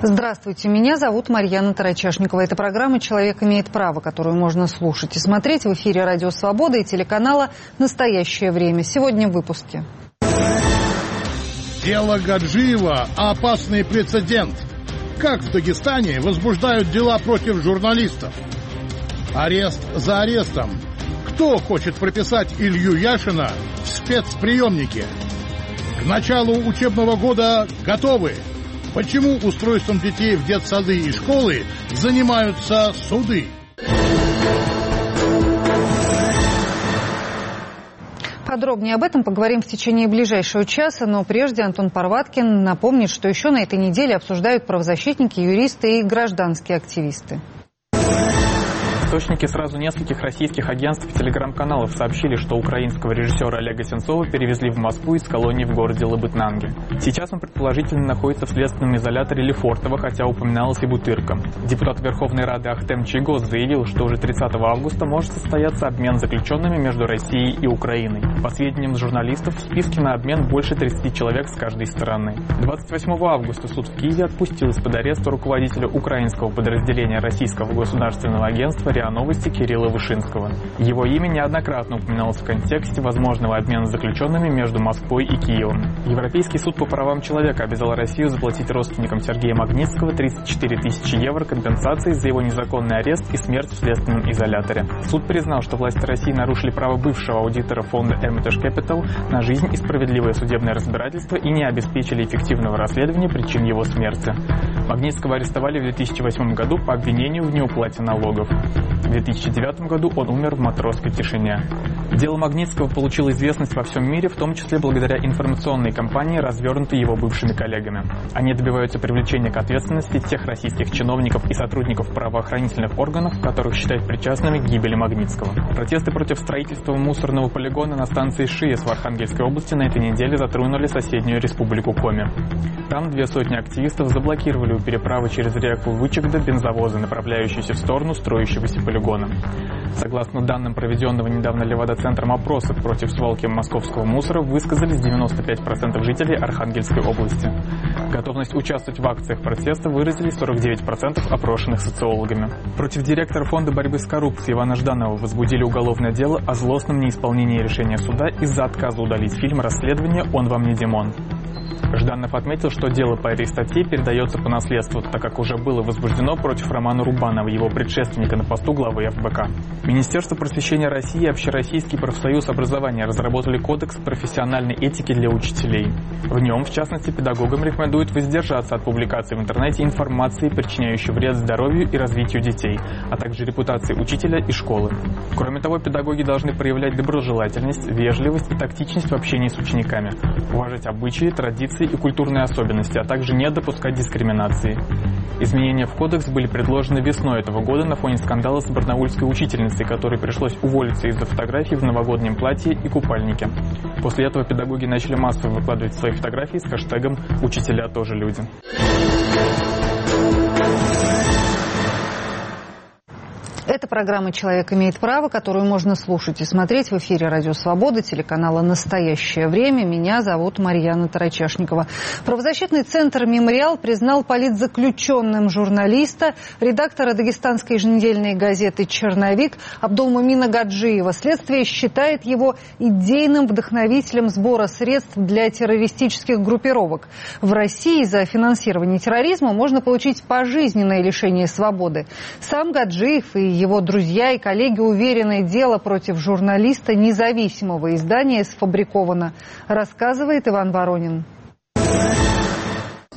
Здравствуйте, меня зовут Марьяна Тарачашникова. Это программа «Человек имеет право», которую можно слушать и смотреть в эфире «Радио Свобода» и телеканала «Настоящее время». Сегодня в выпуске. Дело Гаджиева – опасный прецедент. Как в Дагестане возбуждают дела против журналистов? Арест за арестом. Кто хочет прописать Илью Яшина в спецприемнике? К началу учебного года готовы – Почему устройством детей в детсады и школы занимаются суды? Подробнее об этом поговорим в течение ближайшего часа, но прежде Антон Парваткин напомнит, что еще на этой неделе обсуждают правозащитники, юристы и гражданские активисты. Источники сразу нескольких российских агентств и телеграм-каналов сообщили, что украинского режиссера Олега Сенцова перевезли в Москву из колонии в городе Лабытнанге. Сейчас он предположительно находится в следственном изоляторе Лефортово, хотя упоминалась и Бутырка. Депутат Верховной Рады Ахтем Чигос заявил, что уже 30 августа может состояться обмен заключенными между Россией и Украиной. По сведениям журналистов, в списке на обмен больше 30 человек с каждой стороны. 28 августа суд в Киеве отпустил из-под ареста руководителя украинского подразделения Российского государственного агентства РИА Новости Кирилла Вышинского. Его имя неоднократно упоминалось в контексте возможного обмена заключенными между Москвой и Киевом. Европейский суд по правам человека обязал Россию заплатить родственникам Сергея Магнитского 34 тысячи евро компенсации за его незаконный арест и смерть в следственном изоляторе. Суд признал, что власти России нарушили право бывшего аудитора фонда Hermitage Capital на жизнь и справедливое судебное разбирательство и не обеспечили эффективного расследования причин его смерти. Магнитского арестовали в 2008 году по обвинению в неуплате налогов. В 2009 году он умер в матросской тишине. Дело Магнитского получило известность во всем мире, в том числе благодаря информационной кампании, развернутой его бывшими коллегами. Они добиваются привлечения к ответственности тех российских чиновников и сотрудников правоохранительных органов, которых считают причастными к гибели Магнитского. Протесты против строительства мусорного полигона на станции Шиес в Архангельской области на этой неделе затронули соседнюю республику Коми. Там две сотни активистов заблокировали у переправы через реку Вычегда бензовозы, направляющиеся в сторону строящегося полигона. Согласно данным проведенного недавно Левада-центром опроса против свалки московского мусора, высказались 95% жителей Архангельской области. Готовность участвовать в акциях протеста выразили 49% опрошенных социологами. Против директора Фонда борьбы с коррупцией Ивана Жданова возбудили уголовное дело о злостном неисполнении решения суда из-за отказа удалить фильм «Расследование. Он вам не Димон». Жданов отметил, что дело по этой статье передается по наследству, так как уже было возбуждено против Романа Рубанова, его предшественника на посту главы ФБК. Министерство просвещения России и Общероссийский профсоюз образования разработали кодекс профессиональной этики для учителей. В нем, в частности, педагогам рекомендуют воздержаться от публикации в интернете информации, причиняющей вред здоровью и развитию детей, а также репутации учителя и школы. Кроме того, педагоги должны проявлять доброжелательность, вежливость и тактичность в общении с учениками, уважать обычаи, традиции традиции и культурные особенности, а также не допускать дискриминации. Изменения в кодекс были предложены весной этого года на фоне скандала с барнаульской учительницей, которой пришлось уволиться из-за фотографий в новогоднем платье и купальнике. После этого педагоги начали массово выкладывать свои фотографии с хэштегом «Учителя тоже люди». Это программа «Человек имеет право», которую можно слушать и смотреть в эфире «Радио Свобода», телеканала «Настоящее время». Меня зовут Марьяна Тарачашникова. Правозащитный центр «Мемориал» признал политзаключенным журналиста, редактора дагестанской еженедельной газеты «Черновик» Абдулмамина Гаджиева. Следствие считает его идейным вдохновителем сбора средств для террористических группировок. В России за финансирование терроризма можно получить пожизненное лишение свободы. Сам Гаджиев и его друзья и коллеги уверены, дело против журналиста независимого издания сфабриковано, рассказывает Иван Воронин.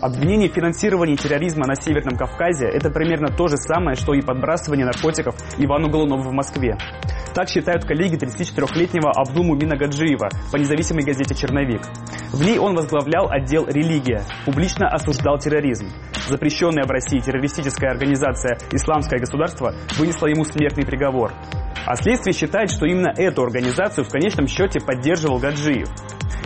Обвинение в финансировании терроризма на Северном Кавказе – это примерно то же самое, что и подбрасывание наркотиков Ивану Голунову в Москве. Так считают коллеги 34-летнего Абдуму Минагаджиева по независимой газете «Черновик». В ней он возглавлял отдел «Религия», публично осуждал терроризм. Запрещенная в России террористическая организация «Исламское государство» вынесла ему смертный приговор. А следствие считает, что именно эту организацию в конечном счете поддерживал Гаджиев.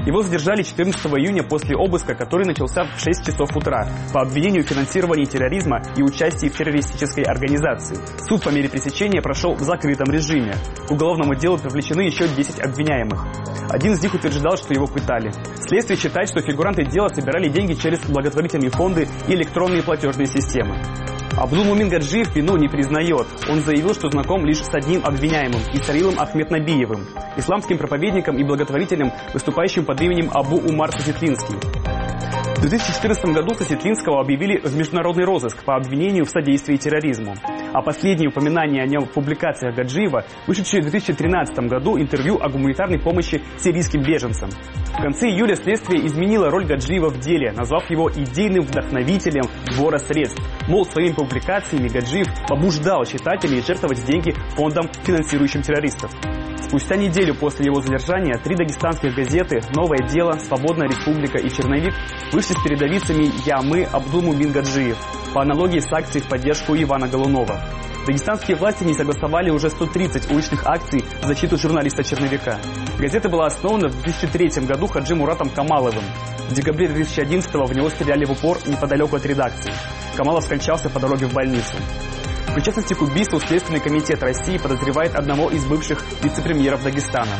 Его задержали 14 июня после обыска, который начался в 6 часов утра по обвинению в финансировании терроризма и участии в террористической организации. Суд по мере пресечения прошел в закрытом режиме. К уголовному делу привлечены еще 10 обвиняемых. Один из них утверждал, что его пытали. Следствие считает, что фигуранты дела собирали деньги через благотворительные фонды и электронные платежные системы. Абдул-Мумин Гаджиев вину не признает. Он заявил, что знаком лишь с одним обвиняемым – Исраилом Ахмед Набиевым, исламским проповедником и благотворителем, выступающим под именем Абу Умар Сосетлинский. В 2014 году Сосетлинского объявили в международный розыск по обвинению в содействии терроризму. А последние упоминания о нем в публикациях Гаджиева, вышедшие в 2013 году интервью о гуманитарной помощи сирийским беженцам. В конце июля следствие изменило роль Гаджиева в деле, назвав его идейным вдохновителем сбора средств. Мол, своими публикациями Гаджиев побуждал читателей жертвовать деньги фондам, финансирующим террористов. Спустя неделю после его задержания три дагестанских газеты «Новое дело», «Свободная республика» и «Черновик» вышли с передовицами «Я, мы, Абдуму Мингаджиев» по аналогии с акцией в поддержку Ивана Голунова. Дагестанские власти не согласовали уже 130 уличных акций в защиту журналиста Черновика. Газета была основана в 2003 году Хаджи Муратом Камаловым. В декабре 2011 в него стреляли в упор неподалеку от редакции. Камалов скончался по дороге в больницу. В причастности к убийству Следственный комитет России подозревает одного из бывших вице-премьеров Дагестана.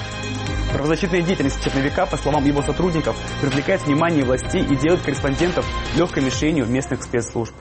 Правозащитная деятельность Черновика, по словам его сотрудников, привлекает внимание властей и делает корреспондентов легкой мишенью местных спецслужб.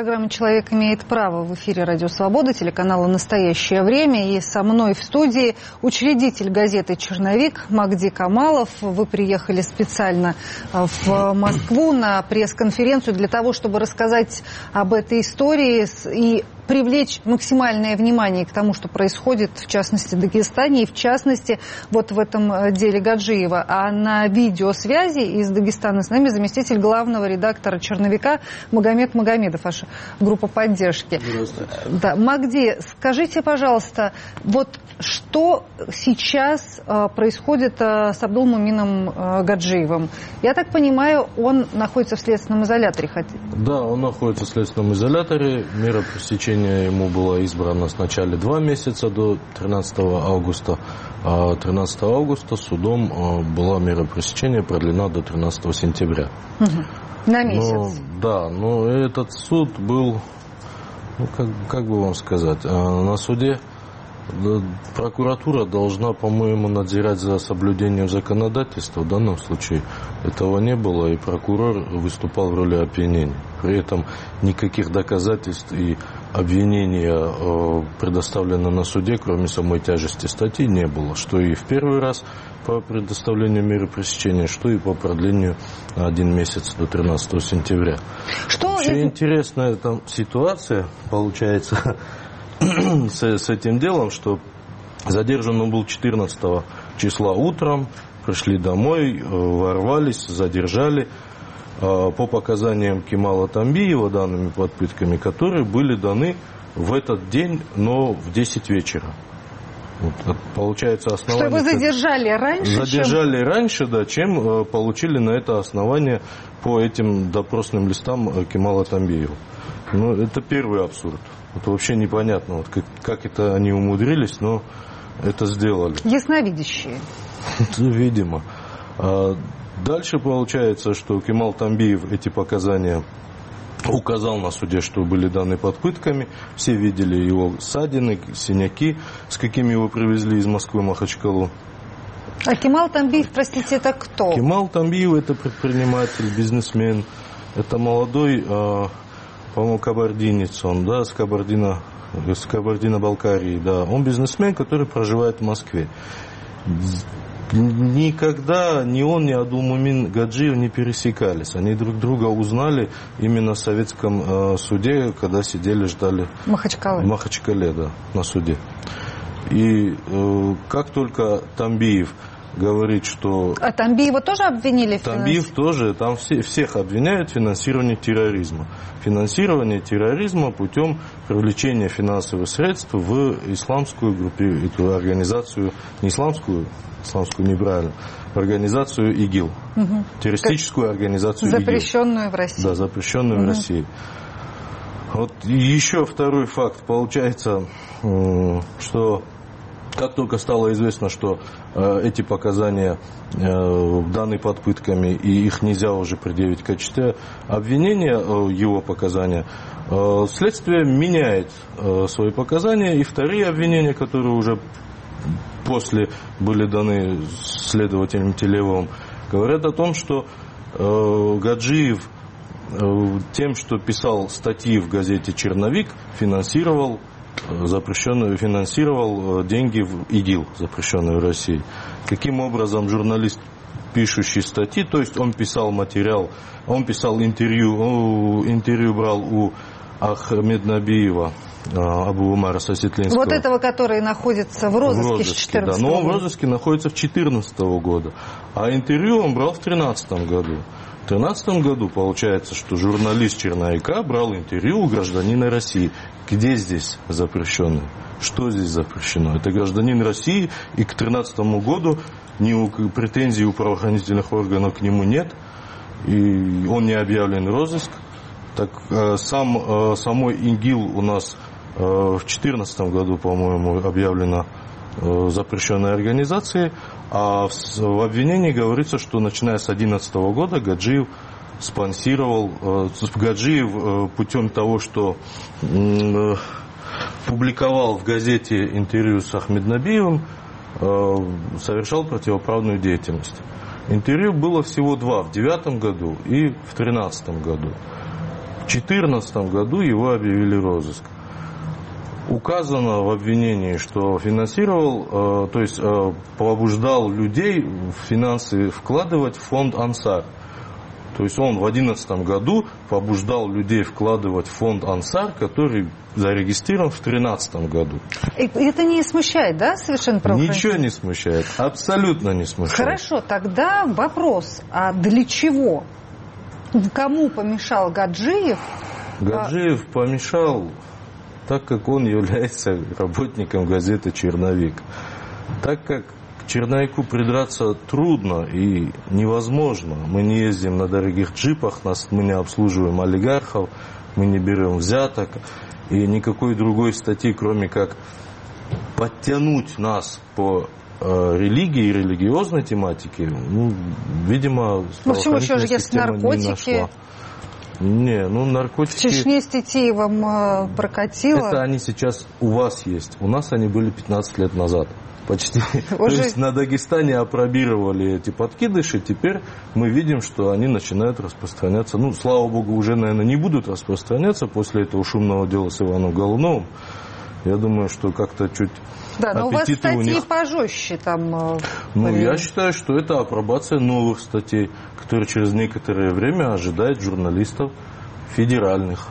Программа «Человек имеет право» в эфире «Радио Свобода», телеканала «Настоящее время». И со мной в студии учредитель газеты «Черновик» Магди Камалов. Вы приехали специально э, в Москву на пресс-конференцию для того, чтобы рассказать об этой истории и привлечь максимальное внимание к тому, что происходит, в частности, в Дагестане и, в частности, вот в этом э, деле Гаджиева. А на видеосвязи из Дагестана с нами заместитель главного редактора «Черновика» Магомед Магомедов, ваша группа поддержки. Здравствуйте. Да. Магди, скажите, пожалуйста, вот что сейчас э, происходит э, с Абдулмумином Гаджиевым? Я так понимаю, он находится в следственном изоляторе. Да, он находится в следственном изоляторе. Мера пресечения ему была избрана сначала два месяца до 13 августа, а 13 августа судом э, была мера пресечения продлена до 13 сентября. На Ну, месяц. да, но этот суд был, ну, как, как бы вам сказать, э, на суде прокуратура должна, по-моему, надзирать за соблюдением законодательства. В данном случае этого не было, и прокурор выступал в роли обвинения. При этом никаких доказательств и обвинения э, предоставлено на суде, кроме самой тяжести статьи, не было. Что и в первый раз по предоставлению меры пресечения, что и по продлению на один месяц до 13 сентября. Что Вообще интересная там ситуация получается с, с этим делом, что задержан он был 14 числа утром, пришли домой, э, ворвались, задержали э, по показаниям Кемала Тамбиева данными под пытками, которые были даны в этот день, но в 10 вечера. Вот, это получается Что основание. его задержали раньше, чем... Задержали раньше, да, чем э, получили на это основание по этим допросным листам э, Кемала Тамбиева. Ну, это первый абсурд. Это вообще непонятно, вот как, как это они умудрились, но это сделали. Ясновидящие. Ну, Видимо. А дальше получается, что Кемал Тамбиев эти показания указал на суде, что были даны под пытками. Все видели его ссадины, синяки, с какими его привезли из Москвы Махачкалу. А Кемал Тамбиев, простите, это кто? Кемал Тамбиев это предприниматель, бизнесмен. Это молодой, э, по-моему, кабардинец он, да, с Кабардино, с Кабардино-Балкарии, да. Он бизнесмен, который проживает в Москве. Никогда ни он, ни Адулмумин Гаджиев не пересекались. Они друг друга узнали именно в советском э, суде, когда сидели, ждали в Махачкалы. Махачкале, да, на суде. И э, как только Тамбиев говорит, что А Тамбиева тоже обвинили в Тамбиев финанс- тоже, там все, всех обвиняют в финансировании терроризма. Финансирование терроризма путем привлечения финансовых средств в исламскую группе, эту организацию, не исламскую, исламскую неправильно, организацию ИГИЛ. Террористическую организацию ИГИЛ. запрещенную в России. Да, запрещенную в России. Вот еще второй факт. Получается, что как только стало известно, что э, эти показания э, даны под пытками и их нельзя уже предъявить в качестве обвинения, э, его показания, э, следствие меняет э, свои показания и вторые обвинения, которые уже после были даны следователям Телевым, говорят о том, что э, Гаджиев э, тем, что писал статьи в газете «Черновик», финансировал запрещенную, финансировал э, деньги в ИГИЛ, запрещенную в России. Каким образом журналист пишущий статьи, то есть он писал материал, он писал интервью, интервью брал у Ахмед Набиева, э, Абу Умара Сосетлинского. Вот этого, который находится в розыске, в розыске с 14 да, но он в розыске находится в 2014 года, а интервью он брал в 2013 году. В 2013 году получается, что журналист Черновика брал интервью у гражданина России. Где здесь запрещенный? Что здесь запрещено? Это гражданин России, и к 2013 году ни у, претензий у правоохранительных органов к нему нет, и он не объявлен розыск. Так э, сам, э, самой ИГИЛ у нас э, в 2014 году, по-моему, объявлена запрещенной организацией, а в, обвинении говорится, что начиная с 2011 года Гаджиев спонсировал э, Гаджиев э, путем того, что э, публиковал в газете интервью с Ахмеднабиевым, совершал противоправную деятельность. Интервью было всего два, в девятом году и в тринадцатом году. В четырнадцатом году его объявили розыск. Указано в обвинении, что финансировал, то есть побуждал людей в финансы вкладывать в фонд «Ансар». То есть он в 2011 году побуждал людей вкладывать в фонд «Ансар», который зарегистрирован в 2013 году. И это не смущает, да, совершенно Ничего не смущает, абсолютно не смущает. Хорошо, тогда вопрос, а для чего? Кому помешал Гаджиев? Гаджиев помешал, так как он является работником газеты «Черновик». Так как Черновику придраться трудно и невозможно. Мы не ездим на дорогих джипах, нас, мы не обслуживаем олигархов, мы не берем взяток. И никакой другой статьи, кроме как подтянуть нас по э, религии и религиозной тематике, ну, видимо, ну, почему еще же есть наркотики? Не, ну наркотики... В Чечне с Тетеевым э, прокатило. Это они сейчас у вас есть. У нас они были 15 лет назад почти. Уже... То есть на Дагестане опробировали эти подкидыши, теперь мы видим, что они начинают распространяться. Ну, слава богу, уже, наверное, не будут распространяться после этого шумного дела с Иваном Голуновым. Я думаю, что как-то чуть да, но у вас статьи у них... пожестче там. Э, ну, я считаю, что это апробация новых статей, которые через некоторое время ожидает журналистов федеральных.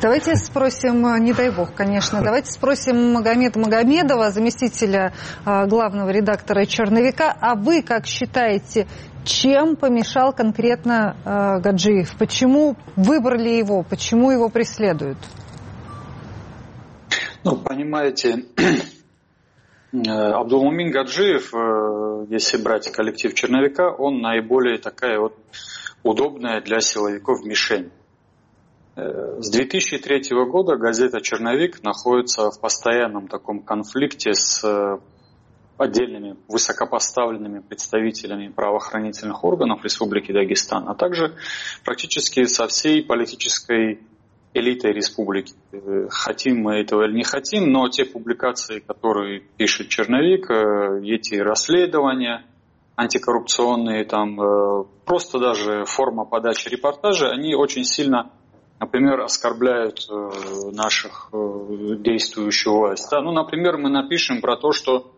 Давайте спросим, э, не дай бог, конечно, давайте спросим Магомеда Магомедова, заместителя э, главного редактора «Черновика». А вы как считаете, чем помешал конкретно э, Гаджиев? Почему выбрали его? Почему его преследуют? Ну, понимаете, Абдулмумин Гаджиев, если брать коллектив черновика, он наиболее такая вот удобная для силовиков мишень. С 2003 года газета «Черновик» находится в постоянном таком конфликте с э, отдельными высокопоставленными представителями правоохранительных органов Республики Дагестан, а также практически со всей политической элитой республики. Э, хотим мы этого или не хотим, но те публикации, которые пишет Черновик, э, эти расследования антикоррупционные, там просто даже форма подачи репортажа, они очень сильно например, оскорбляют э, наших э, действующую власть. Ну, например, мы напишем про то, что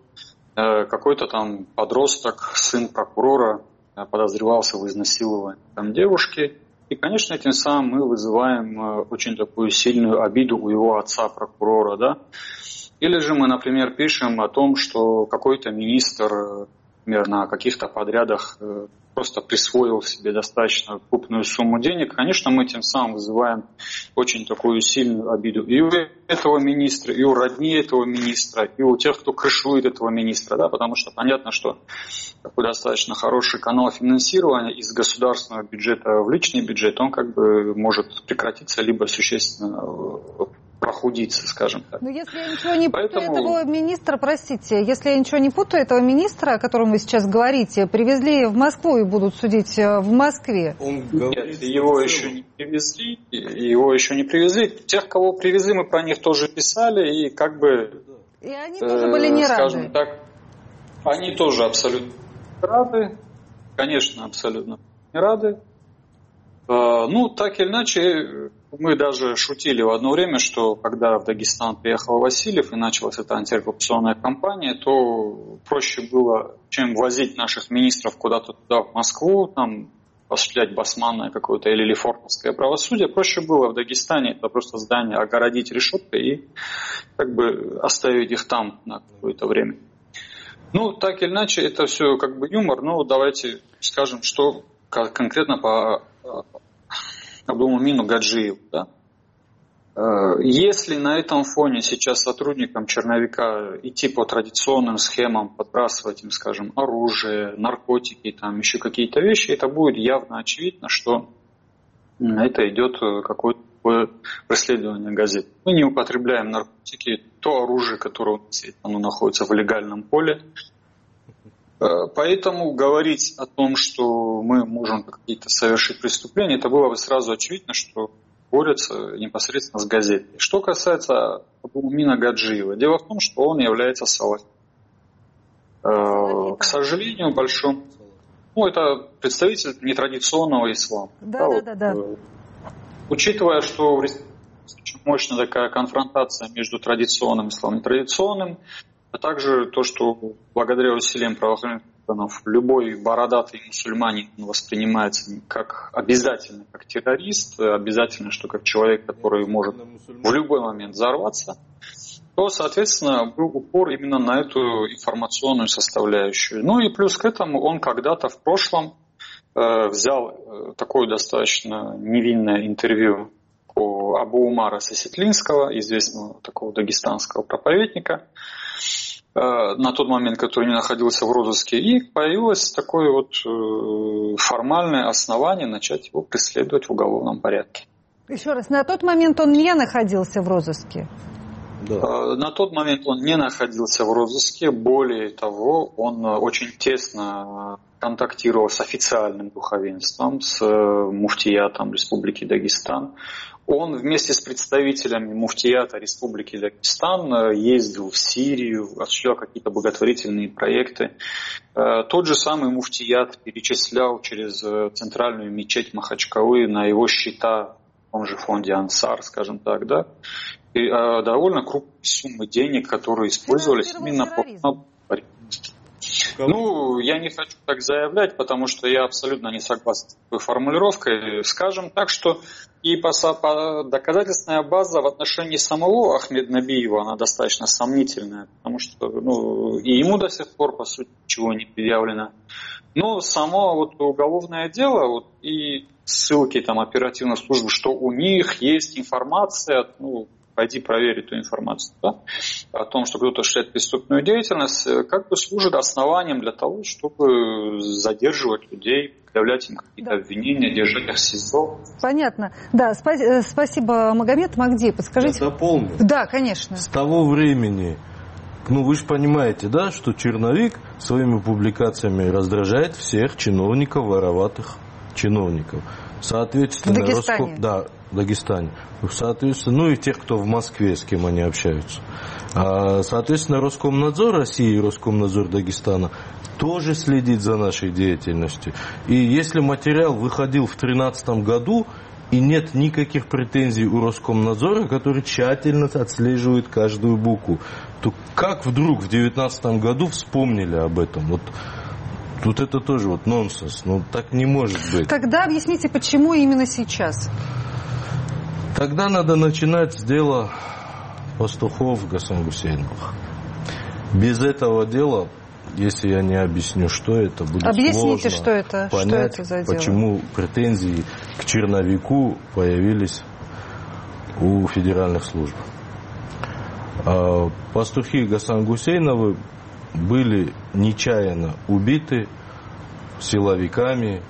э, какой-то там подросток, сын прокурора, подозревался в изнасиловании там, девушки. И, конечно, тем самым мы вызываем очень такую сильную обиду у его отца, прокурора. Да? Или же мы, например, пишем о том, что какой-то министр, например, на каких-то подрядах просто присвоил себе достаточно крупную сумму денег, конечно, мы тем самым вызываем очень такую сильную обиду и у этого министра, и у родни этого министра, и у тех, кто крышует этого министра, да, потому что понятно, что такой достаточно хороший канал финансирования из государственного бюджета в личный бюджет, он как бы может прекратиться либо существенно прохудиться, скажем так. Но если я ничего не Поэтому... путаю этого министра, простите, если я ничего не путаю, этого министра, о котором вы сейчас говорите, привезли в Москву и будут судить э, в Москве. Он говорит, Нет, его еще не привезли, его еще не привезли. Тех, кого привезли, мы про них тоже писали, и как бы... И они тоже были не рады. Скажем так, они тоже абсолютно рады, конечно, абсолютно не рады. Э, ну, так или иначе, мы даже шутили в одно время, что когда в Дагестан приехал Васильев и началась эта антикоррупционная кампания, то проще было, чем возить наших министров куда-то туда, в Москву, там осуществлять басманное какое-то или лефортовское правосудие, проще было в Дагестане это просто здание огородить решеткой и как бы оставить их там на какое-то время. Ну, так или иначе, это все как бы юмор, но давайте скажем, что конкретно по Абдулмумину Гаджиеву. Да? Э, если на этом фоне сейчас сотрудникам черновика идти по традиционным схемам, подбрасывать им, скажем, оружие, наркотики, там еще какие-то вещи, это будет явно очевидно, что это идет э, какое-то преследование газет. Мы не употребляем наркотики, то оружие, которое у нас есть, оно находится в легальном поле, поэтому говорить о том, что мы можем какие-то совершить преступления, это было бы сразу очевидно, что борются непосредственно с газетой. Что касается Абулмина Гаджиева, дело в том, что он является салафитом. Э, к сожалению, большом... Ну, это представитель нетрадиционного ислама. Да, да, вот, да, да. Э, учитывая, что в очень мощная такая конфронтация между традиционным исламом и нетрадиционным, а также то, что благодаря усилиям правоохранительных органов любой бородатый мусульманин воспринимается как обязательно как террорист, обязательно, что как человек, который может в любой момент взорваться, то, соответственно, был упор именно на эту информационную составляющую. Ну и плюс к этому он когда-то в прошлом э, взял э, такое достаточно невинное интервью у Абу Умара Сосетлинского, известного такого дагестанского проповедника, на тот момент, который не находился в розыске, и появилось такое вот э, формальное основание начать его преследовать в уголовном порядке. Еще раз, на тот момент он не находился в розыске? Да. Э, на тот момент он не находился в розыске, более того, он очень тесно контактировал с официальным духовенством, с муфтиятом Республики Дагестан. Он вместе с представителями муфтията Республики Дагестан э, ездил в Сирию, осуществлял какие-то благотворительные проекты. Э, тот же самый муфтият перечислял через э, центральную мечеть Махачкалы на его счета в том же фонде Ансар, скажем так, да, и, довольно крупные суммы денег, которые использовались именно по ну, я не хочу так заявлять, потому что я абсолютно не согласен с такой формулировкой. Скажем так, что и по, по, доказательственная база в отношении самого Ахмед Набиева, она достаточно сомнительная, потому что ну, и ему до сих пор, по сути, ничего не предъявлено. Но само вот уголовное дело вот, и ссылки там оперативной службы, что у них есть информация, ну, пойди проверь эту информацию, да, о том, что кто-то осуществляет преступную деятельность, э, как бы служит основанием для того, чтобы задерживать людей, предъявлять им какие-то да. обвинения, держать их в СИЗО. Понятно. Да, э, спасибо, Магомед. Магди, подскажите. Я дополню. Да, конечно. С того времени, ну вы же понимаете, да, что черновик своими публикациями раздражает всех чиновников, вороватых чиновников. Соответственно, в Дагестане. Роскоп... Да, в Дагестане. Соответственно, ну и тех, кто в Москве, с кем они общаются. А, соответственно, Роскомнадзор России и Роскомнадзор Дагестана тоже следит за нашей деятельностью. И если материал выходил в 2013 году, и нет никаких претензий у Роскомнадзора, который тщательно отслеживает каждую букву, то как вдруг в 2019 году вспомнили об этом? Вот Тут это тоже вот нонсенс. Ну, так не может быть. Тогда объясните, почему именно сейчас? Тогда надо начинать с дела пастухов Гасан Гусейновых. Без этого дела если я не объясню, что это, будет Объясните, сложно что это, понять, что это за дело. почему претензии к черновику появились у федеральных служб. А, Пастухи Гасан Гусейновы были нечаянно убиты силовиками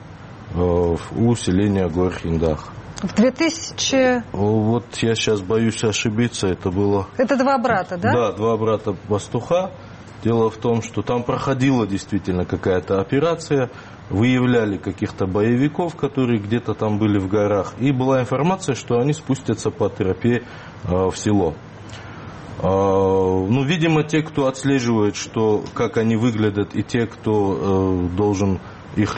э, у селения Горхиндах. В 2000... Вот я сейчас боюсь ошибиться, это было... Это два брата, да? Да, два брата пастуха. Дело в том, что там проходила действительно какая-то операция, выявляли каких-то боевиков, которые где-то там были в горах, и была информация, что они спустятся по тропе э, в село. Э, ну, видимо, те, кто отслеживает, что, как они выглядят, и те, кто э, должен их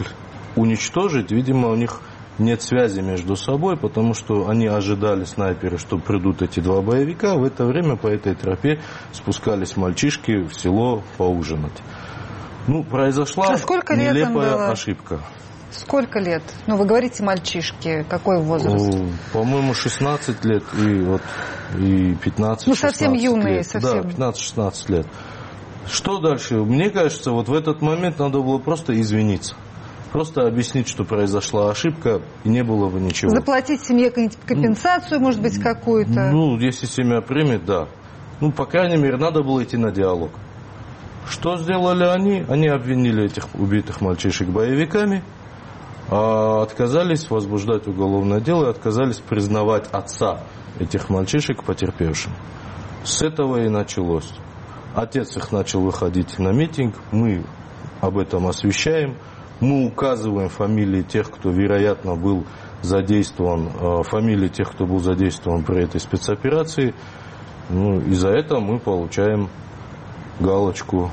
уничтожить, видимо, у них нет связи между собой, потому что они ожидали снайперы, что придут эти два боевика. В это время по этой тропе спускались мальчишки в село поужинать. Ну, произошла А сколько лет нелепая ошибка. Сколько лет? Ну, вы говорите мальчишки. Какой возраст? По-моему, 16 лет и, вот, и 15 Ну, совсем 16 юные, лет. совсем. Да, 15-16 лет. Что дальше? Мне кажется, вот в этот момент надо было просто извиниться. Просто объяснить, что произошла ошибка, и не было бы ничего. Заплатить семье какую-нибудь компенсацию, может быть, какую-то? Ну, если семья примет, да. Ну, по крайней мере, надо было идти на диалог. Что сделали они? Они обвинили этих убитых мальчишек боевиками, а отказались возбуждать уголовное дело и отказались признавать отца этих мальчишек потерпевшим. С этого и началось. Отец их начал выходить на митинг, мы об этом освещаем, мы указываем фамилии тех, кто, вероятно, был задействован, э, фамилии тех, кто был задействован при этой спецоперации. Ну, и за это мы получаем галочку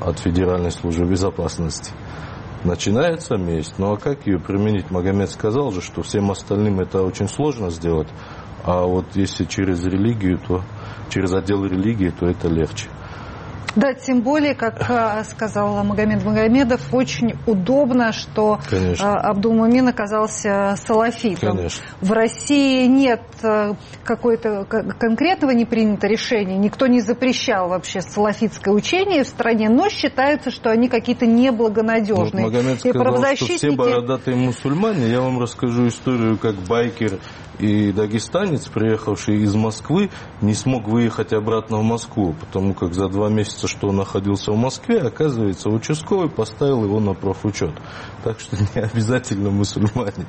от Федеральной службы безопасности. Начинается месть. Ну а как ее применить? Магомед сказал же, что всем остальным это очень сложно сделать. А вот если через религию, то через отдел религии, то это легче. Да, тем более, как а, сказал Магомед Магомедов, очень удобно, что Конечно. а, Абдул-Мумин оказался салафитом. Конечно. В России нет а, какой-то к- конкретного не принято решения, никто не запрещал вообще салафитское учение в стране, но считается, что они какие-то Ну, Вот неблагонадежные. Магомед И сказал, что все правозащитники- бородатые мусульмане. Я вам расскажу историю, как байкер и дагестанец, приехавший из Москвы, не смог выехать обратно в Москву, потому как за два месяца, что он находился в Москве, оказывается, участковый поставил его на профучет. Так что не обязательно мусульмане.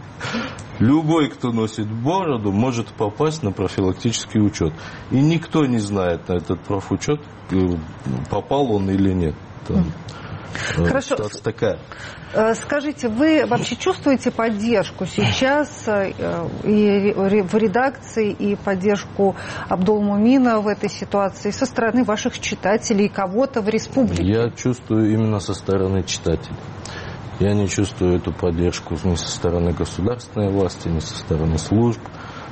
Любой, кто носит бороду, может попасть на профилактический учет. И никто не знает на этот профучет, э, попал он или нет. Там, э, Хорошо. ситуация такая. Э, Скажите, вы вообще чувствуете поддержку сейчас э, и в редакции, и поддержку Абдулмумина в этой ситуации со стороны ваших читателей и кого-то в республике? Я чувствую именно со стороны читателей. Я не чувствую эту поддержку ни со стороны государственной власти, ни со стороны служб.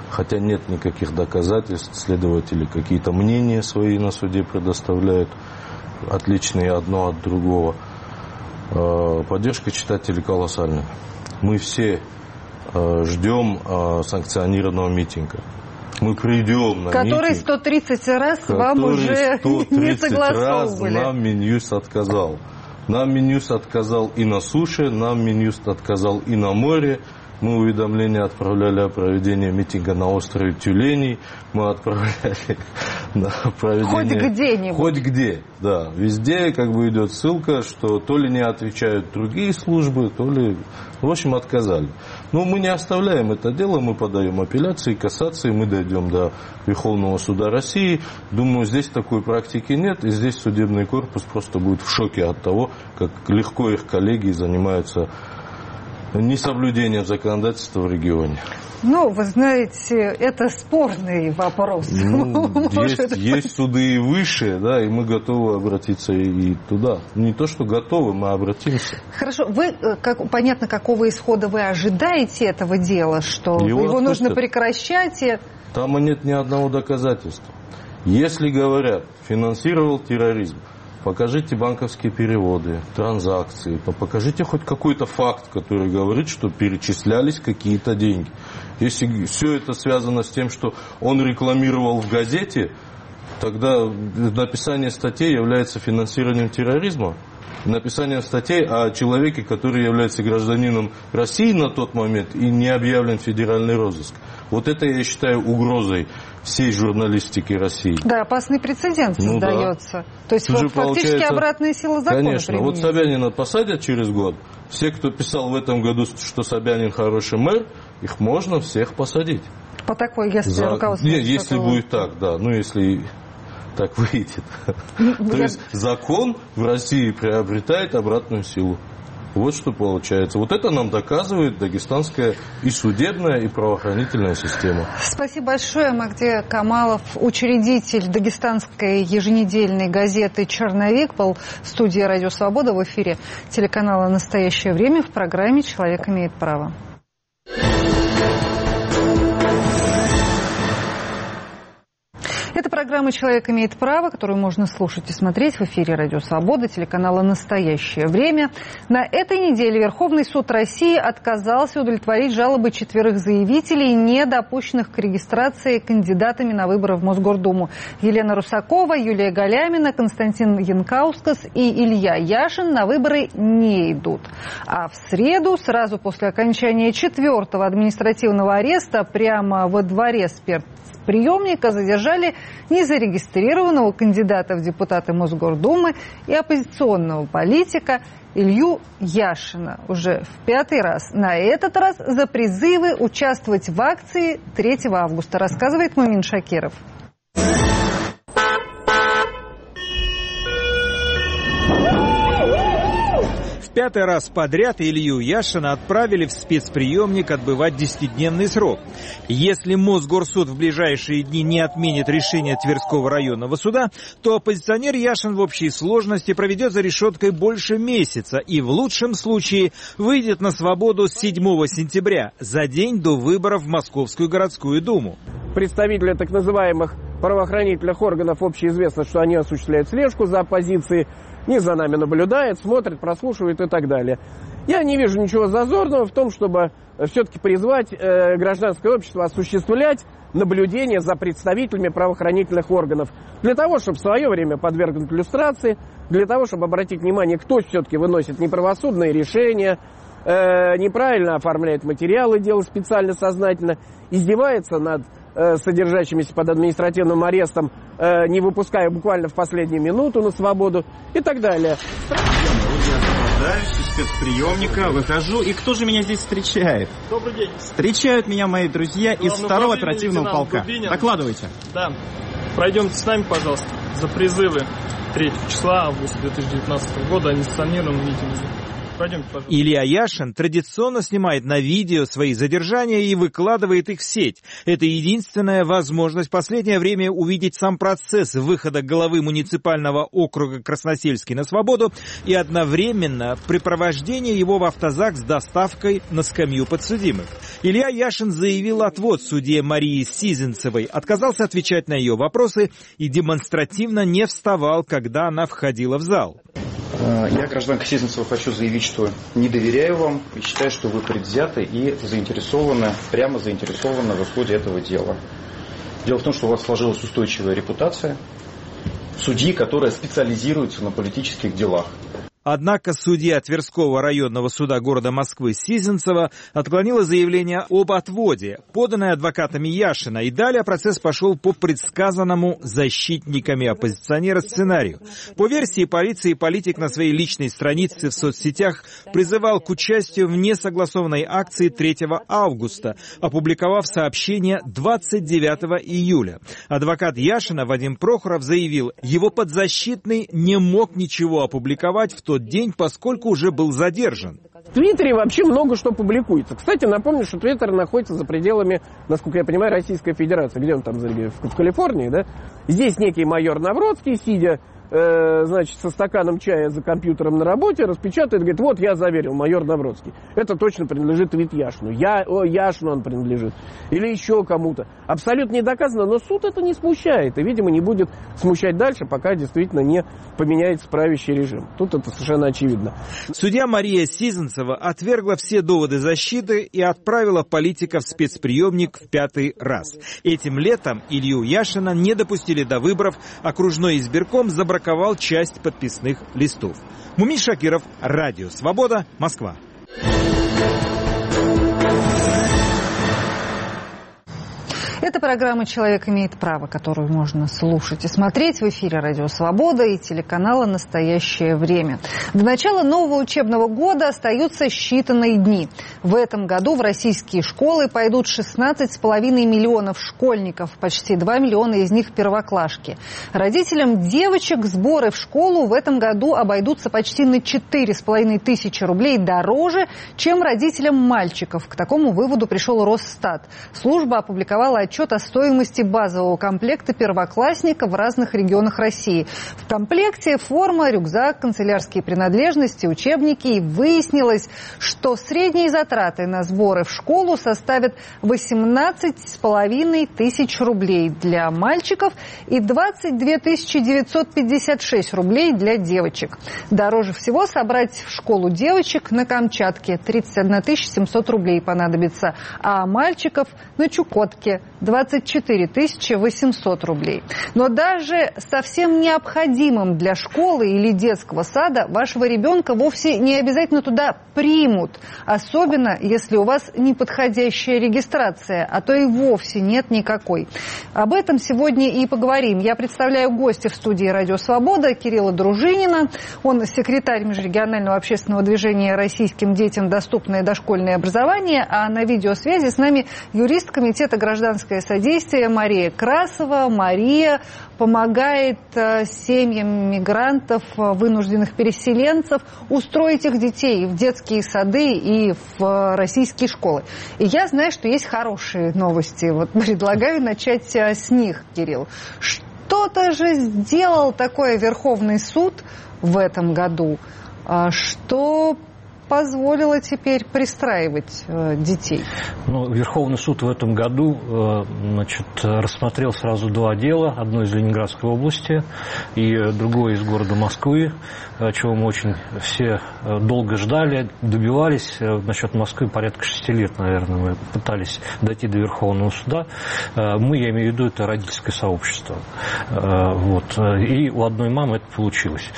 Хотя нет никаких доказательств, следователи какие-то мнения свои на суде предоставляют, отличные одно от другого. Э, Поддержка читателей колоссальная. Мы все э, ждем э, санкционированного митинга. Мы придем на Который митинг. 130 раз вам уже 130 не раз согласовывали. нам Минюст отказал. Нам Минюст отказал и на суше, нам Минюст отказал и на море. Мы уведомления отправляли о проведении митинга на острове Тюленей. Мы отправляли на проведение... Хоть где-нибудь. Хоть где, да. Везде как бы идет ссылка, что то ли не отвечают другие службы, то ли... В общем, отказали. Но мы не оставляем это дело, мы подаем апелляции, кассации, мы дойдем до Верховного суда России. Думаю, здесь такой практики нет, и здесь судебный корпус просто будет в шоке от того, как легко их коллеги занимаются несоблюдением законодательства в регионе. Ну, вы знаете, это спорный вопрос. Ну, есть, быть. есть суды и выше, да, и мы готовы обратиться и, туда. Не то, что готовы, мы обратимся. Хорошо, вы, э, как, понятно, какого исхода вы ожидаете этого дела, что Его его, нужно прекращать. и- Там и нет ни одного доказательства. Если говорят, финансировал терроризм, покажите банковские переводы, транзакции, покажите хоть какой-то факт, который говорит, что перечислялись какие-то деньги. Если все это связано с тем, что он рекламировал в газете, тогда написание статей является финансированием терроризма. Написанием статей о человеке, который является гражданином России на тот момент и не объявлен федеральный розыск. Вот это я считаю угрозой всей журналистики России. Да, опасный прецедент ну, создается. Да. То есть вот, фактически обратная сила закона. Конечно. Применить. Вот Собянина посадят через год. Все, кто писал в этом году, что Собянин хороший мэр, их можно всех посадить. По такой, если За... руководство... Нет, если такого... будет так, да. Ну, если так выйдет. Ну, То есть закон в России приобретает обратную силу. Вот что получается. Вот это нам доказывает дагестанская и судебная, и правоохранительная система. Спасибо большое. Магде Камалов, учредитель дагестанской еженедельной газеты «Черновик», был в студии «Радио Свобода» в эфире телеканала «Настоящее время» в программе «Человек имеет право». Это программа «Человек имеет право», которую можно слушать и смотреть в эфире «Радио Свобода», телеканала «Настоящее время». На этой неделе Верховный суд России отказался удовлетворить жалобы четверых заявителей, не допущенных к регистрации кандидатами на выборы в Мосгордуму. Елена Русакова, Юлия Галямина, Константин Янкаускас и Илья Яшин на выборы не идут. А в среду, сразу после окончания четвертого административного ареста, прямо во дворе спец приемника задержали незарегистрированного кандидата в депутаты Мосгордумы и оппозиционного политика Илью Яшина уже в пятый раз. На этот раз за призывы участвовать в акции 3 августа, рассказывает Мумин Шакиров. Пятый раз подряд Илью Яшина отправили в спецприемник отбывать десятидневный срок. Если Мосгорсуд в ближайшие дни не отменит решение Тверского районного суда, то оппозиционер Яшин в общей сложности проведет за решеткой больше месяца и в лучшем случае выйдет на свободу с 7 сентября, за день до выборов в Московскую городскую думу. Представители так называемых правоохранительных органов общеизвестно, что они осуществляют слежку за оппозицией, не за нами наблюдает, смотрит, прослушивает и так далее. Я не вижу ничего зазорного в том, чтобы все-таки призвать э, гражданское общество осуществлять наблюдение за представителями правоохранительных органов. Для того, чтобы в свое время подвергнуть иллюстрации, для того, чтобы обратить внимание, кто все-таки выносит неправосудные решения, э, неправильно оформляет материалы дела специально, сознательно, издевается над э, содержащимися под административным арестом Э, не выпуская буквально в последнюю минуту на свободу и так далее. Я из спецприемника, выхожу, и кто же меня здесь встречает? Добрый день. Встречают меня мои друзья из второго оперативного полка. Дубинин. Докладывайте. Да. Пройдемте с нами, пожалуйста, за призывы 3 числа августа 2019 года о несанкционированном митинге. Илья Яшин традиционно снимает на видео свои задержания и выкладывает их в сеть. Это единственная возможность в последнее время увидеть сам процесс выхода главы муниципального округа Красносельский на свободу и одновременно припровождение его в автозак с доставкой на скамью подсудимых. Илья Яшин заявил отвод судье Марии Сизенцевой, отказался отвечать на ее вопросы и демонстративно не вставал, когда она входила в зал. Э, я, гражданка Сизенцева, хочу заявить, что не доверяю вам и считаю, что вы предвзяты и заинтересованы, прямо заинтересованы в исходе этого дела. Дело в том, что у вас сложилась устойчивая репутация судьи, которая специализируется на политических делах. Однако судья Тверского районного суда города Москвы Сизенцева отклонила заявление об отводе, поданное адвокатами Яшина, и далее процесс пошел по предсказанному защитниками оппозиционера сценарию. По версии полиции, политик на своей личной странице в соцсетях призывал к участию в несогласованной акции 3 августа, опубликовав сообщение 29 июля. Адвокат Яшина Вадим Прохоров заявил, его подзащитный не мог ничего опубликовать в тот тот день, поскольку уже был задержан. В Твиттере вообще много что публикуется. Кстати, напомню, что Твиттер находится за пределами, насколько я понимаю, Российской Федерации. Где он там, в Калифорнии, да? Здесь некий майор Навродский, сидя э, значит, со стаканом чая за компьютером на работе, распечатает, говорит, вот я заверил, майор Навродский. Это точно принадлежит вид Яшину. Я, о, Яшину он принадлежит. Или еще кому-то. Абсолютно не доказано, но суд это не смущает. И, видимо, не будет смущать дальше, пока действительно не поменяется правящий режим. Тут это совершенно очевидно. Судья Мария Сизенцева отвергла все доводы защиты и отправила политика в спецприемник в пятый раз. Этим летом Илью Яшина не допустили до выборов. Окружной избирком забрал забраковал часть подписных листов. Мумин Шакиров, Радио Свобода, Москва. Это программа «Человек имеет право», которую можно слушать и смотреть в эфире «Радио Свобода» и телеканала «Настоящее время». До начала нового учебного года остаются считанные дни. В этом году в российские школы пойдут 16,5 миллионов школьников, почти 2 миллиона из них первоклашки. Родителям девочек сборы в школу в этом году обойдутся почти на 4,5 тысячи рублей дороже, чем родителям мальчиков. К такому выводу пришел Росстат. Служба опубликовала отчет о стоимости базового комплекта первоклассника в разных регионах России. В комплекте форма, рюкзак, канцелярские принадлежности, учебники. И выяснилось, что средние затраты на сборы в школу составят 18,5 тысяч рублей для мальчиков и 22 956 рублей для девочек. Дороже всего собрать в школу девочек на Камчатке 31 700 рублей понадобится, а мальчиков на Чукотке 24 800 рублей. Но даже совсем необходимым для школы или детского сада вашего ребенка вовсе не обязательно туда примут. Особенно, если у вас неподходящая регистрация, а то и вовсе нет никакой. Об этом сегодня и поговорим. Я представляю гостя в студии «Радио Свобода» Кирилла Дружинина. Он секретарь межрегионального общественного движения «Российским детям доступное дошкольное образование», а на видеосвязи с нами юрист Комитета гражданской всяческое содействие. Мария Красова. Мария помогает э, семьям мигрантов, э, вынужденных переселенцев устроить их детей в детские сады и в э, российские школы. И я знаю, что есть хорошие новости. Вот предлагаю начать с них, Кирилл. Что-то же сделал такой Верховный суд в этом году, что позволило теперь пристраивать э, детей? Ну, Верховный суд в этом году э, значит, рассмотрел сразу два дела. Одно из Ленинградской области и другое из города Москвы, чего мы очень все э, долго ждали, добивались. Э, насчет Москвы порядка шести лет, наверное, мы пытались дойти до Верховного суда. Э, мы, я имею в виду, это родительское сообщество. Э, вот. И у одной мамы это получилось.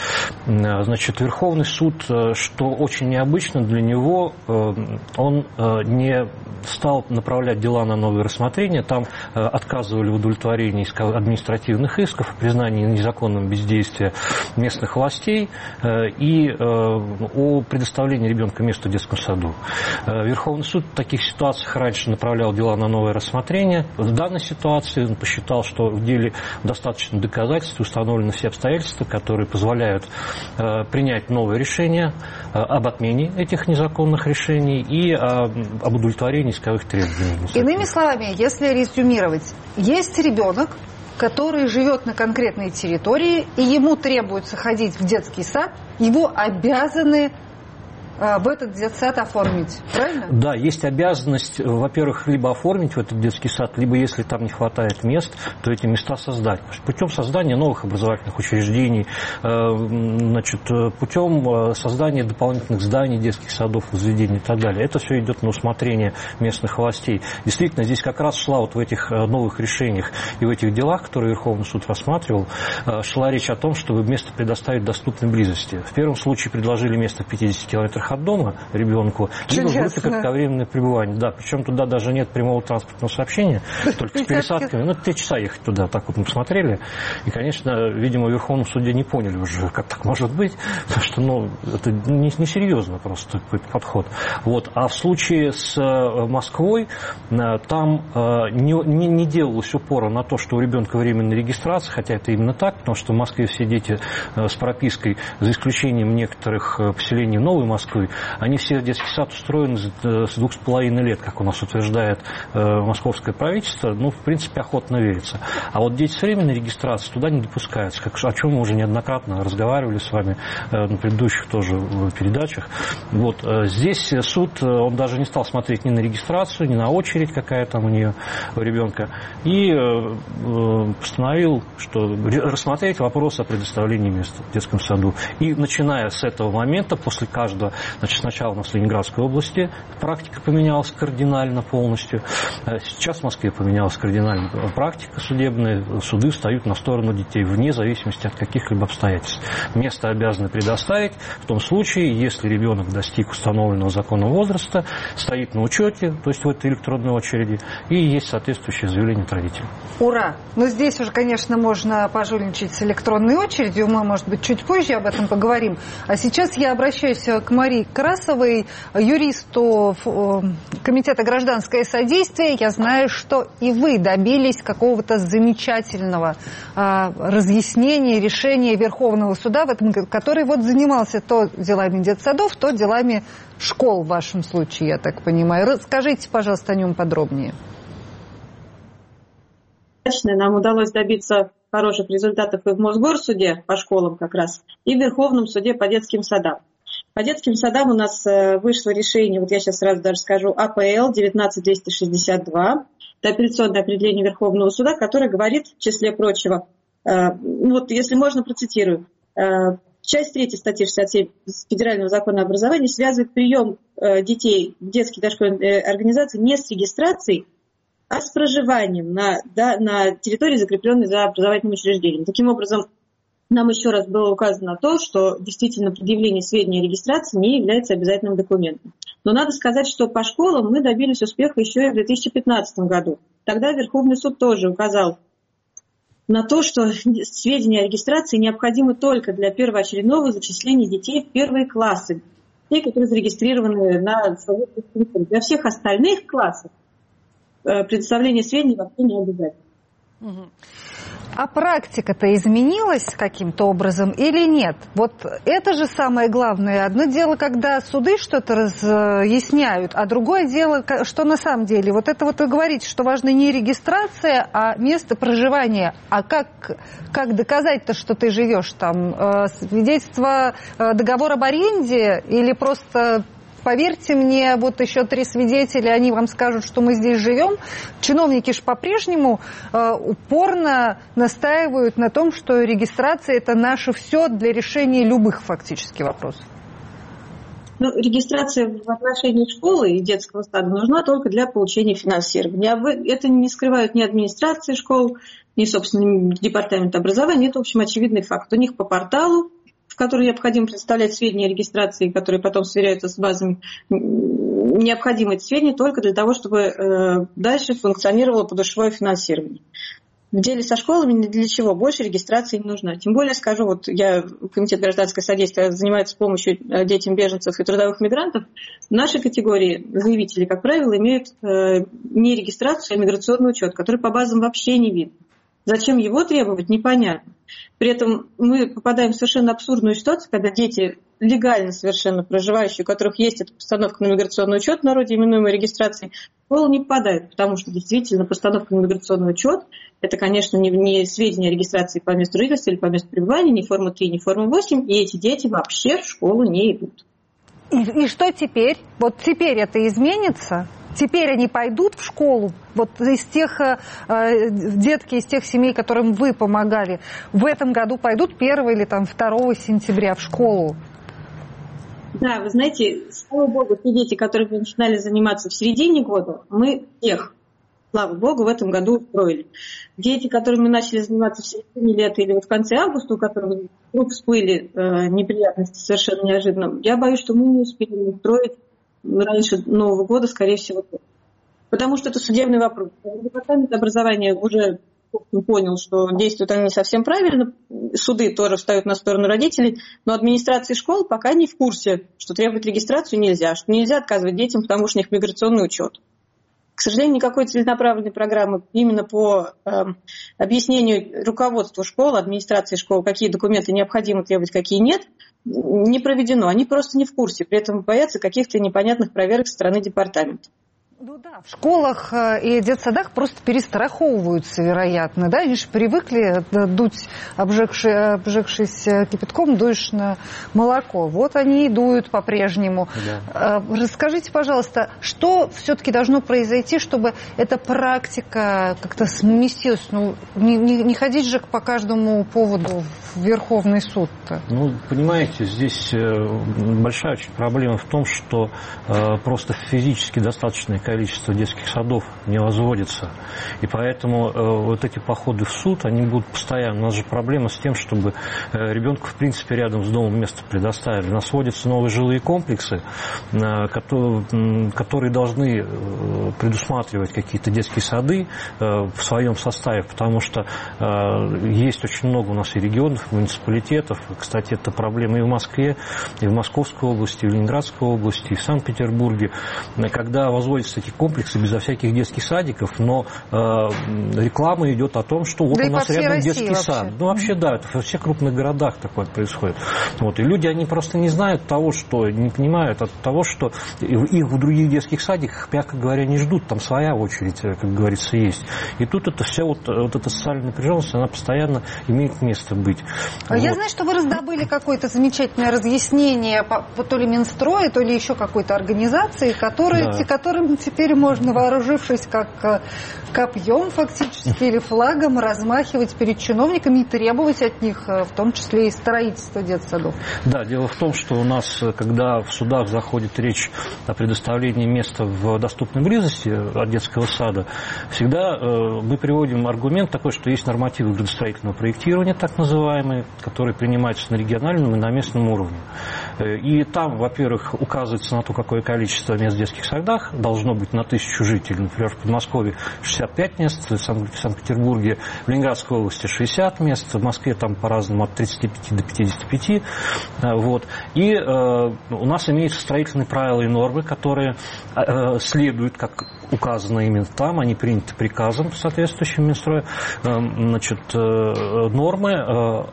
Э, значит, Верховный суд, что очень необычно, обычно для него э, он э, не стал направлять дела на новое рассмотрение. Там э, отказывали в удовлетворении административных исков, признании незаконным бездействия местных властей и о предоставлении ребенка места в детском саду. Верховный суд в таких ситуациях раньше направлял дела на новое рассмотрение. В данной ситуации он посчитал, что в деле достаточно доказательств, установлены все обстоятельства, которые позволяют принять новое решение об отмене этих незаконных решений и об удовлетворении исковых требований. Иными словами, если резюмировать, есть ребенок, который живет на конкретной территории, и ему требуется ходить в детский сад, его обязаны в этот детсад оформить, правильно? Да, есть обязанность, во-первых, либо оформить в этот детский сад, либо если там не хватает мест, то эти места создать. Путем создания новых образовательных учреждений, э, значит, путем э, создания дополнительных зданий, детских садов, заведений и так далее. Это все идет на усмотрение местных властей. Действительно, здесь как раз шла вот в этих э, новых решениях и в этих делах, которые Верховный суд рассматривал, шла речь о том, чтобы место предоставить доступной близости. В первом случае предложили место в 50 километрах от дома ребенку, либо в группе кратковременное пребывание. Да, причем туда даже нет прямого транспортного сообщения, только с пересадками. Ну, три часа ехать туда, так вот мы посмотрели. И, конечно, видимо, в Верховном суде не поняли уже, как так может быть, потому что, ну, это несерьезно не просто подход. Вот. А в случае с э, Москвой, э, там э, не, не, не делалось упора на то, что у ребенка временная регистрация, хотя это именно так, потому что в Москве все дети с пропиской, за исключением некоторых поселений Новой Москвы, Москвы, они все детский сад устроены с двух с половиной лет, как у нас утверждает э, московское правительство, ну, в принципе, охотно верится. А вот дети с временной регистрацией туда не допускаются, как, о чем мы уже неоднократно разговаривали с вами э, на предыдущих тоже передачах. Вот, э, здесь суд, он даже не стал смотреть ни на регистрацию, ни на очередь, какая там у нее у ребенка, и постановил, что рассмотреть вопрос о предоставлении места в детском саду. И начиная с этого момента, после каждого Значит, сначала у нас в Ленинградской области практика поменялась кардинально полностью. Э, сейчас в Москве поменялась кардинально практика судебная. Суды встают на сторону детей вне зависимости от каких-либо обстоятельств. Место обязаны предоставить в том случае, если ребенок достиг установленного законом возраста, стоит на учете, то есть в этой электронной очереди, и есть соответствующее заявление от родителей. Ура! Но здесь уже, конечно, можно пожульничать с электронной очередью. Мы, может быть, чуть позже об этом поговорим. А сейчас я обращаюсь к Марии Красовой, юристу э, Комитета гражданское содействие. Я знаю, что и вы добились какого-то замечательного а, разъяснения, решения Верховного суда, в этом, который вот занимался то делами детсадов, то делами школ в вашем случае, я так понимаю. Расскажите, пожалуйста, о нем подробнее. Нам удалось добиться хороших результатов и в Мосгорсуде по школам как раз, и в Верховном суде по детским садам. По детским садам у нас э, вышло решение, вот я сейчас сразу даже скажу, АПЛ 19262. Это апелляционное определение Верховного суда, которое говорит, в числе прочего, э, ну вот если можно, процитирую. Э, часть 3 статьи 67 Федерального закона образования связывает прием детей в детские дошкольные организации не с регистрацией, а с проживанием на, да, на территории, закрепленной за образовательным учреждением. Таким образом, нам еще раз было указано то, что действительно предъявление сведений о регистрации не является обязательным документом. Но надо сказать, что по школам мы добились успеха еще и в 2015 году. Тогда Верховный суд тоже указал на то, что сведения о регистрации необходимы только для первоочередного зачисления детей в первые классы, те, которые зарегистрированы на советских Для всех остальных классов Э, предоставление сведений вообще не обязательно. А практика-то изменилась каким-то образом или нет? Вот это же самое главное. Одно дело, когда суды что-то разъясняют, а другое дело, что на самом деле. Вот это вот вы говорите, что важно не регистрация, а место проживания. А как, как доказать-то, что ты живешь там? Э, свидетельство, э, договор об аренде или просто Поверьте мне, вот еще три свидетеля, они вам скажут, что мы здесь живем. Чиновники же по-прежнему э, упорно настаивают на том, что регистрация это наше все для решения любых фактически вопросов. Ну, регистрация в отношении школы и детского сада нужна только для получения финансирования. А это не скрывают ни администрации школ, ни, собственно, департамент образования. Это, в общем, очевидный факт. У них по порталу которой необходимо представлять сведения о регистрации, которые потом сверяются с базами, необходимы эти сведения только для того, чтобы э, дальше функционировало подушевое финансирование. В деле со школами ни для чего больше регистрации не нужна. Тем более, скажу, вот я, Комитет гражданского содействия занимается помощью э, детям беженцев и трудовых мигрантов. В нашей категории заявители, как правило, имеют э, не регистрацию, а миграционный учет, который по базам вообще не видно. Зачем его требовать, непонятно. При этом мы попадаем в совершенно абсурдную ситуацию, когда дети легально совершенно проживающие, у которых есть эта постановка на миграционный учет в народе, именуемой регистрацией, в школу не попадают, потому что действительно постановка на миграционный учет – это, конечно, не, не сведения о регистрации по месту жительства или по месту пребывания, не форма 3, не форма 8, и эти дети вообще в школу не идут. И, и что теперь? Вот теперь это изменится? Теперь они пойдут в школу, вот из тех э, э детки, из тех семей, которым вы помогали, в этом году пойдут 1 или там 2 сентября в школу? Да, вы знаете, слава богу, те дети, которые начинали заниматься в середине года, мы их, слава богу, в этом году устроили. Дети, которыми начали заниматься в середине лета или вот в конце августа, у которых вдруг всплыли э, неприятности совершенно неожиданно, я боюсь, что мы не успели устроить раньше Нового года, скорее всего, Потому что это судебный вопрос. Департамент образования уже понял, что действуют они не совсем правильно. Суды тоже встают на сторону родителей, но администрации школ пока не в курсе, что требовать регистрацию нельзя, что нельзя отказывать детям, потому что у них миграционный учет. К сожалению, никакой целенаправленной программы именно по э, объяснению руководству школ, администрации школ, какие документы необходимо требовать, какие нет, не проведено. Они просто не в курсе, при этом боятся каких-то непонятных проверок со стороны департамента. Ну, да, в школах э, и детсадах просто перестраховываются, вероятно, да, они же привыкли э, дуть, обжегши, обжегшись э, кипятком, дуешь на молоко. Вот они и дуют по-прежнему. Да. Расскажите, пожалуйста, что все-таки должно произойти, чтобы эта практика как-то сместилась? Ну, не, не, не ходить же по каждому поводу в Верховный суд-то. Ну, понимаете, здесь большая очень проблема в том, что просто физически достаточное количество детских садов не возводится. И поэтому э, вот эти походы в суд, они будут постоянно. У нас же проблема с тем, чтобы э, ребенку, в принципе, рядом с домом место предоставили. У нас вводятся новые жилые комплексы, э, которые, которые должны предусматривать какие-то детские сады в своем составе, потому что есть очень много у нас и регионов, и муниципалитетов. Кстати, это проблема и в Москве, и в Московской области, и в Ленинградской области, и в Санкт-Петербурге, когда возводятся такие комплексы безо всяких детских садиков, но э, реклама идет о том, что вот да у нас рядом России детский вообще. сад. Ну, вообще, да, это во всех крупных городах такое происходит. Вот, и люди, они просто не знают того, что, не понимают от того, что их в других детских садиках, мягко говоря, не ждут, там своя очередь, э, как говорится, есть. И тут это все, вот, вот эта социальная напряженность, она постоянно имеет место быть. А вот. Я знаю, что вы раздобыли какое-то замечательное разъяснение по, по то ли Минстроя, то ли еще какой-то организации, которые, да. которым теперь можно, вооружившись как э, копьем фактически или флагом, размахивать перед чиновниками и требовать от них, э, в том числе и строительства детсадов. Да, дело в том, что у нас, э, когда в судах заходит речь о предоставлении места в доступной близости от детского сада, всегда мы приводим аргумент такой, что есть нормативы градостроительного проектирования, так называемые, которые принимаются на региональном и на местном уровне. И там, во-первых, указывается на то, какое количество мест в детских садах должно быть на тысячу жителей. Например, в Подмосковье 65 мест, в Санкт-Петербурге, в Ленинградской области 60 мест, в Москве там по-разному от 35 до 55. Вот. И э, у нас имеются строительные правила и нормы, которые э, следуют, как указано именно там, они приняты приказом соответствующим Минстроя, э, значит, э, нормы э,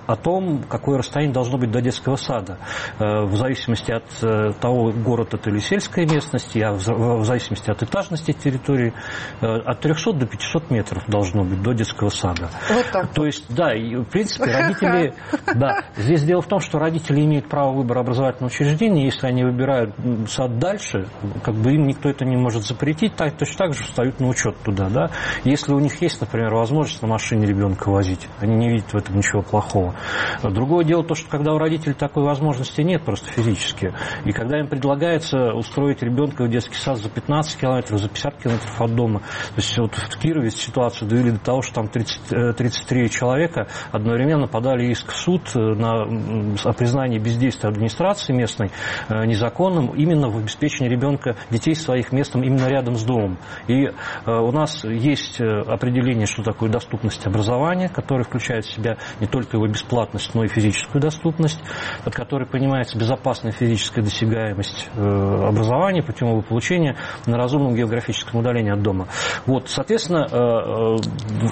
о том, какое расстояние должно быть до детского сада. В зависимости от того, город это или сельская местность, а в зависимости от этажности территории, от 300 до 500 метров должно быть до детского сада. Вот так. То есть, да, и, в принципе, родители... Да, здесь дело в том, что родители имеют право выбора образовательного учреждения, если они выбирают сад дальше, как бы им никто это не может запретить, так, точно так же встают на учет туда, да. Если у них есть, например, возможность на машине ребенка возить, они не видят в этом ничего плохого. Другое дело то, что когда у родителей такой возможности нет просто физически, и когда им предлагается устроить ребенка в детский сад за 15 километров, за 50 километров от дома, то есть вот в Кирове ситуацию довели до того, что там 30, 33 э, человека одновременно подали иск в суд э, на, о признании бездействия администрации местной э, незаконным именно в обеспечении ребенка детей своих местом именно рядом с домом. И э, у нас есть э, определение, что такое доступность образования, которое включает в себя не только его бесплатность, но и физическую доступность, под которой понимается безопасная физическая досягаемость э, образования путем его получения на разумном географическом удалении от дома. Вот, соответственно,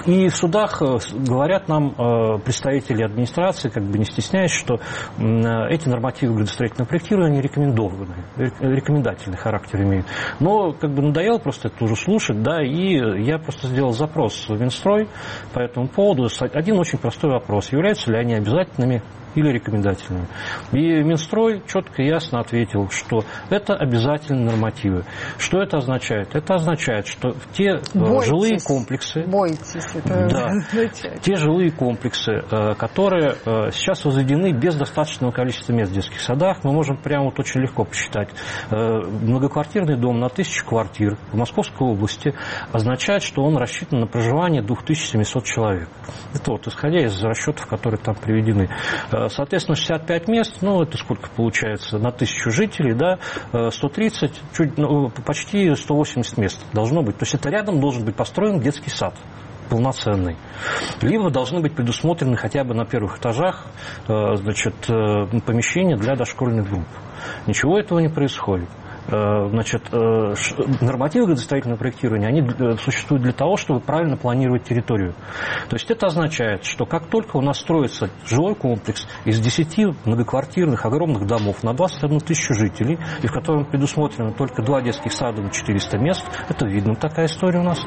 и в судах говорят нам представители администрации, как бы не стесняясь, что эти нормативы градостроительного проектирования рекомендованы, рекомендательный характер имеют. Но как бы надоело просто это уже слушать, да, и я просто сделал запрос в Минстрой по этому поводу. Один очень простой вопрос. Являются ли они обязательными или рекомендательными. И Минстрой четко и ясно ответил, что это обязательные нормативы. Что это означает? Это означает, что те э, бойтесь, жилые комплексы... Бойтесь, это да, означает. Те жилые комплексы, э, которые э, сейчас возведены без достаточного количества мест в детских садах, мы можем прямо вот очень легко посчитать. Многоквартирный дом на тысячу квартир в Московской области означает, что он рассчитан на проживание 2700 человек. Это вот исходя из расчетов, которые там приведены. Соответственно, 65 мест, ну, это сколько получается, на тысячу жителей, да, 130, чуть, ну, почти 180 мест должно быть. То есть это рядом должен быть построен детский сад полноценный. Либо должны быть предусмотрены хотя бы на первых этажах значит, помещения для дошкольных групп. Ничего этого не происходит. Э, значит, э, нормативы градостроительного проектирования, они существуют для того, чтобы правильно планировать территорию. То есть это означает, что как только у нас строится жилой комплекс из 10 многоквартирных огромных домов на 21 тысячу жителей, и в котором предусмотрено только два детских сада на 400 мест, это видно такая история у нас,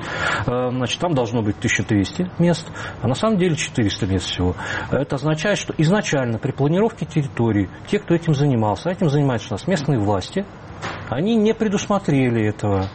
значит, там должно быть 1200 мест, а на самом деле 400 мест всего. Это означает, что изначально при планировке территории те, кто этим занимался, а этим занимаются у нас местные власти, они не предусмотрели этого.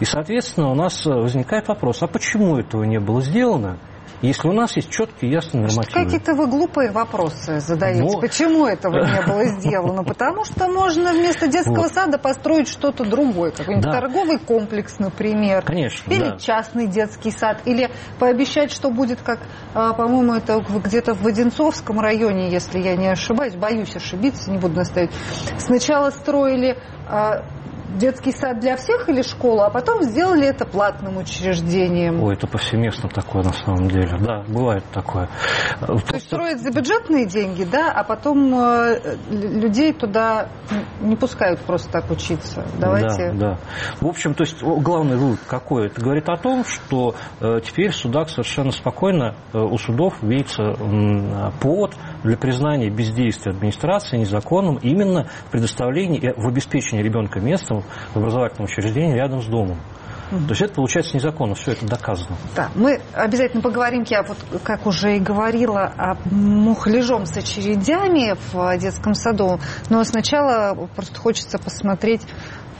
И, соответственно, у нас возникает вопрос, а почему этого не было сделано? Если у нас есть четкие ясные нормативы. Какие-то вы глупые вопросы задаете. Но... Ну, Почему этого не было сделано? Потому что можно вместо детского вот. сада построить что-то другое. Какой-нибудь да. торговый комплекс, например. Конечно, Или да. частный детский сад. Или пообещать, что будет как, а, по-моему, это где-то в Одинцовском районе, если я не ошибаюсь. Боюсь ошибиться, не буду наставить. Сначала строили а, детский сад для всех или школу, а потом сделали это платным учреждением. Ой, это повсеместно такое на самом деле. Да, бывает такое. То Просто... есть строят за бюджетные деньги, да, а потом э, людей туда не пускают просто так учиться. Давайте. Да, да. В общем, то есть главный вывод какой? Это говорит о том, что э, теперь в судах совершенно спокойно э, у судов видится э, повод для признания бездействия администрации незаконным именно в предоставлении в обеспечении ребенка местом в образовательном учреждении рядом с домом. То есть это получается незаконно, все это доказано. Да, мы обязательно поговорим, я вот, как уже и говорила, о мухляжом с очередями в детском саду, но сначала просто хочется посмотреть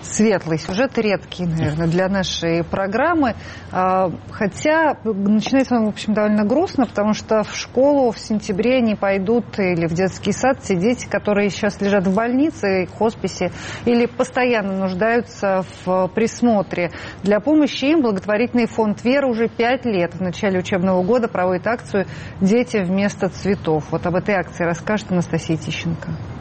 светлый сюжет, редкий, наверное, для нашей программы. А, хотя начинается он, в общем, довольно грустно, потому что в школу в сентябре не пойдут или в детский сад те дети, которые сейчас лежат в больнице, хосписе, или постоянно нуждаются в присмотре. Для помощи им благотворительный фонд «Вера» уже пять лет в начале учебного года проводит акцию «Дети вместо цветов». Вот об этой акции расскажет Анастасия Тищенко.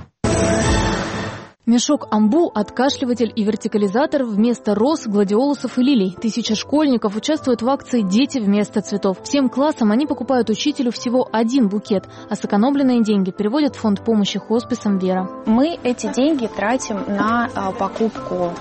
Мешок амбу, откашливатель и вертикализатор вместо роз, гладиолусов и лилий. Тысяча школьников участвуют в акции «Дети вместо цветов». Всем классам они покупают учителю всего один букет, а сэкономленные деньги переводят в фонд помощи хосписам «Вера». Мы эти деньги тратим на а, покупку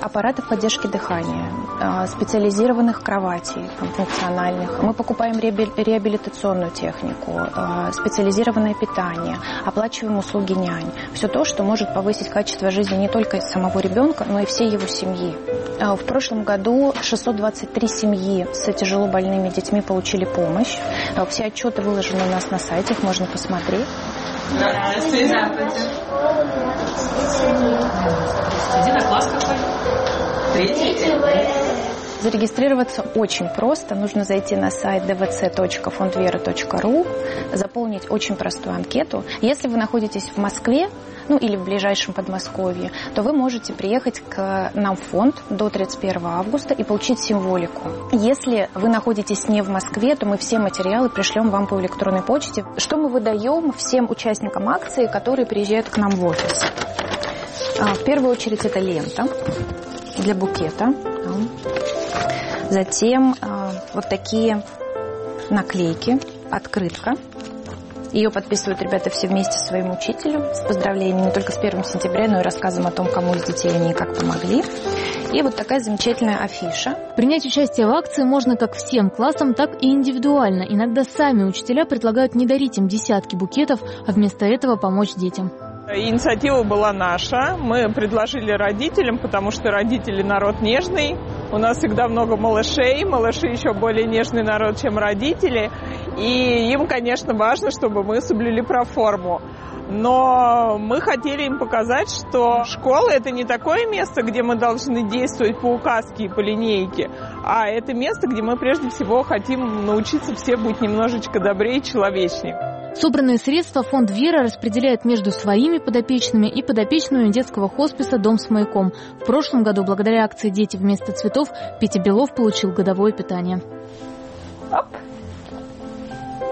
аппаратов поддержки дыхания, а, специализированных кроватей функциональных. Мы покупаем реабилитационную технику, а, специализированное питание, оплачиваем услуги нянь. Все то, что может повысить качество жизни не только самого ребенка, но и всей его семьи. А, в прошлом году 623 семьи с тяжело больными детьми получили помощь. Все отчеты выложены у нас на сайте, их можно посмотреть. Здравствуйте. Здравствуйте. Один класс какой? Третий. Зарегистрироваться очень просто. Нужно зайти на сайт dvc.fondvera.ru, заполнить очень простую анкету. Если вы находитесь в Москве, ну или в ближайшем Подмосковье, то вы можете приехать к нам в фонд до 31 августа и получить символику. Если вы находитесь не в Москве, то мы все материалы пришлем вам по электронной почте. Что мы выдаем всем участникам акции, которые приезжают к нам в офис? А, в первую очередь это лента для букета. Затем э, вот такие наклейки, открытка. Ее подписывают ребята все вместе своим учителем с поздравлениями не только с 1 сентября, но и рассказом о том, кому из детей они и как помогли. И вот такая замечательная афиша. Принять участие в акции можно как всем классам, так и индивидуально. Иногда сами учителя предлагают не дарить им десятки букетов, а вместо этого помочь детям. Инициатива была наша. Мы предложили родителям, потому что родители народ нежный. У нас всегда много малышей. Малыши еще более нежный народ, чем родители. И им, конечно, важно, чтобы мы соблюли проформу. Но мы хотели им показать, что школа это не такое место, где мы должны действовать по указке и по линейке, а это место, где мы прежде всего хотим научиться все быть немножечко добрее и человечнее. Собранные средства фонд «Вера» распределяет между своими подопечными и подопечными детского хосписа «Дом с маяком». В прошлом году, благодаря акции «Дети вместо цветов», Петя Белов получил годовое питание. Оп.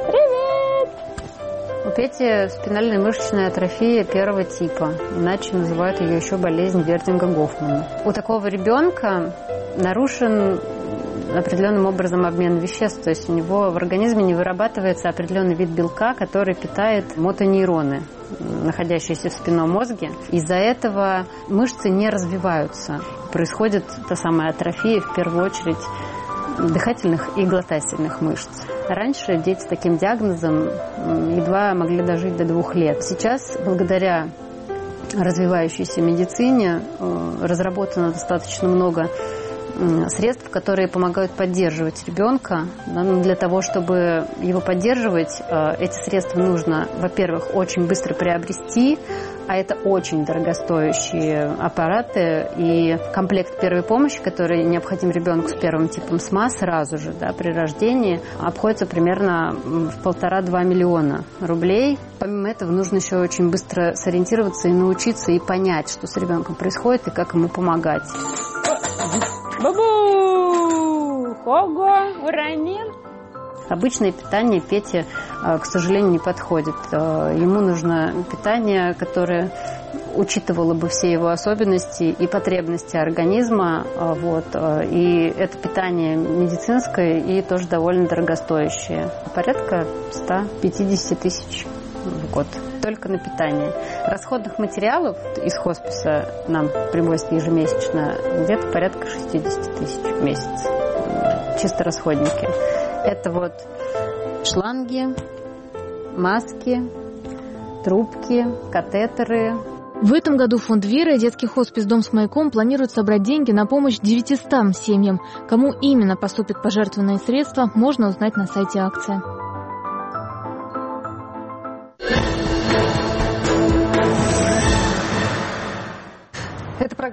Привет! У Пети спинальная мышечная атрофия первого типа, иначе называют ее еще болезнь Вердинга Гофмана. У такого ребенка нарушен определенным образом обмен веществ. То есть у него в организме не вырабатывается определенный вид белка, который питает мотонейроны находящиеся в спинном мозге. Из-за этого мышцы не развиваются. Происходит та самая атрофия, в первую очередь, дыхательных и глотательных мышц. Раньше дети с таким диагнозом едва могли дожить до двух лет. Сейчас, благодаря развивающейся медицине, э, разработано достаточно много средств, которые помогают поддерживать ребенка. Но для того, чтобы его поддерживать, э, эти средства нужно, во-первых, очень быстро приобрести, а это очень дорогостоящие аппараты. И комплект первой помощи, который необходим ребенку с первым типом СМА сразу же да, при рождении, обходится примерно в полтора-два миллиона рублей. Помимо этого, нужно еще очень быстро сориентироваться и научиться и понять, что с ребенком происходит и как ему помогать. Бабу! Ого! Уронил? Обычное питание Пете, э, к сожалению, не подходит. Э, ему нужно питание, которое учитывало бы все его особенности и потребности организма. Э, вот. И это питание медицинское и тоже довольно дорогостоящее. Порядка 150 тысяч в год только на питание. Расходных материалов из хосписа нам привозят ежемесячно где-то порядка 60 тысяч в месяц. Чисто расходники. Это вот шланги, маски, трубки, катетеры, в этом году фонд «Вера» и детский хоспис «Дом с маяком» планирует собрать деньги на помощь 900 семьям. Кому именно поступят пожертвованные средства, можно узнать на сайте акции.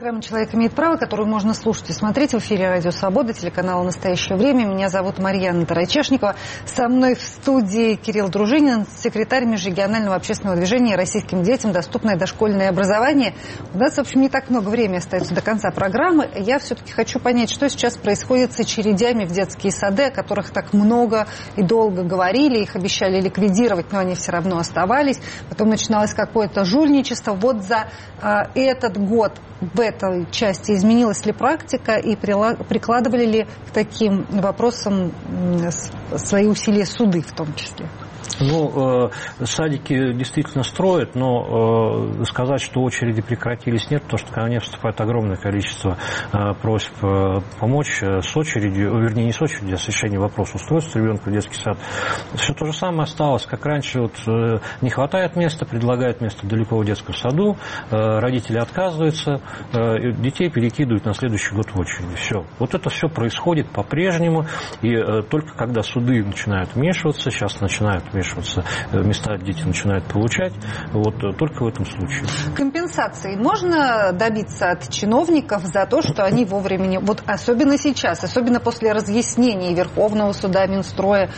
Программа «Человек имеет право», которую можно слушать и смотреть в эфире «Радио Свобода», телеканала «Настоящее время». Меня зовут Марьяна Тарачешникова. Со мной в студии Кирилл Дружинин, секретарь межрегионального общественного движения «Российским детям доступное дошкольное образование». У нас, в общем, не так много времени остается до конца программы. Я все-таки хочу понять, что сейчас происходит с очередями в детские сады, о которых так много и долго говорили. Их обещали ликвидировать, но они все равно оставались. Потом начиналось какое-то жульничество. Вот за э, этот год в этой части изменилась ли практика и прикладывали ли к таким вопросам свои усилия суды в том числе? Ну, э, садики действительно строят, но э, сказать, что очереди прекратились, нет, потому что ко мне поступает огромное количество э, просьб помочь с очередью, вернее, не с очередью, а с решением вопроса устройства ребенка в детский сад. Все то же самое осталось, как раньше, вот, не хватает места, предлагают место далеко в детском саду, родители отказываются, детей перекидывают на следующий год в очередь. Все. Вот это все происходит по-прежнему, и только когда суды начинают вмешиваться, сейчас начинают вмешиваться э, места дети начинают получать, вот э, только в этом случае. Компенсации можно добиться от чиновников за то, что они вовремя. Вот особенно сейчас, особенно после разъяснений Верховного суда, Минстроя,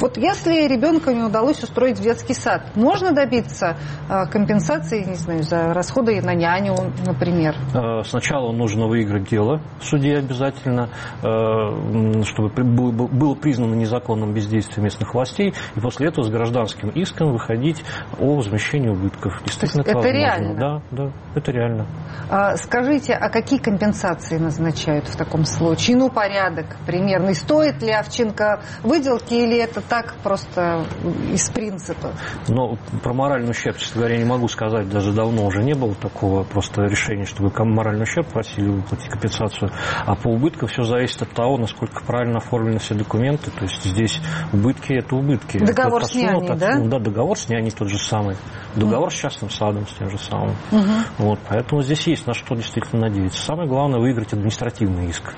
вот если ребенка не удалось устроить в детский сад, можно добиться э, компенсации, не знаю, за расходы на няню, например? Э, сначала нужно выиграть дело в суде обязательно, э, чтобы было признано незаконным бездействие местных властей, и после этого с гражданским иском выходить о возмещении убытков. Действительно, это, это реально? Да, да, это реально. А, скажите, а какие компенсации назначают в таком случае? Ну, порядок примерный. Стоит ли овчинка выделки или это так просто из принципа. Но про моральный ущерб, честно говоря, не могу сказать. Даже давно уже не было такого просто решения, чтобы моральный ущерб просили выплатить компенсацию. А по убыткам все зависит от того, насколько правильно оформлены все документы. То есть здесь убытки – это убытки. Договор это с няней, от, да? Да, договор с няней тот же самый. Договор mm. с частным садом с тем же самым. Mm-hmm. Вот, поэтому здесь есть на что действительно надеяться. Самое главное – выиграть административный иск.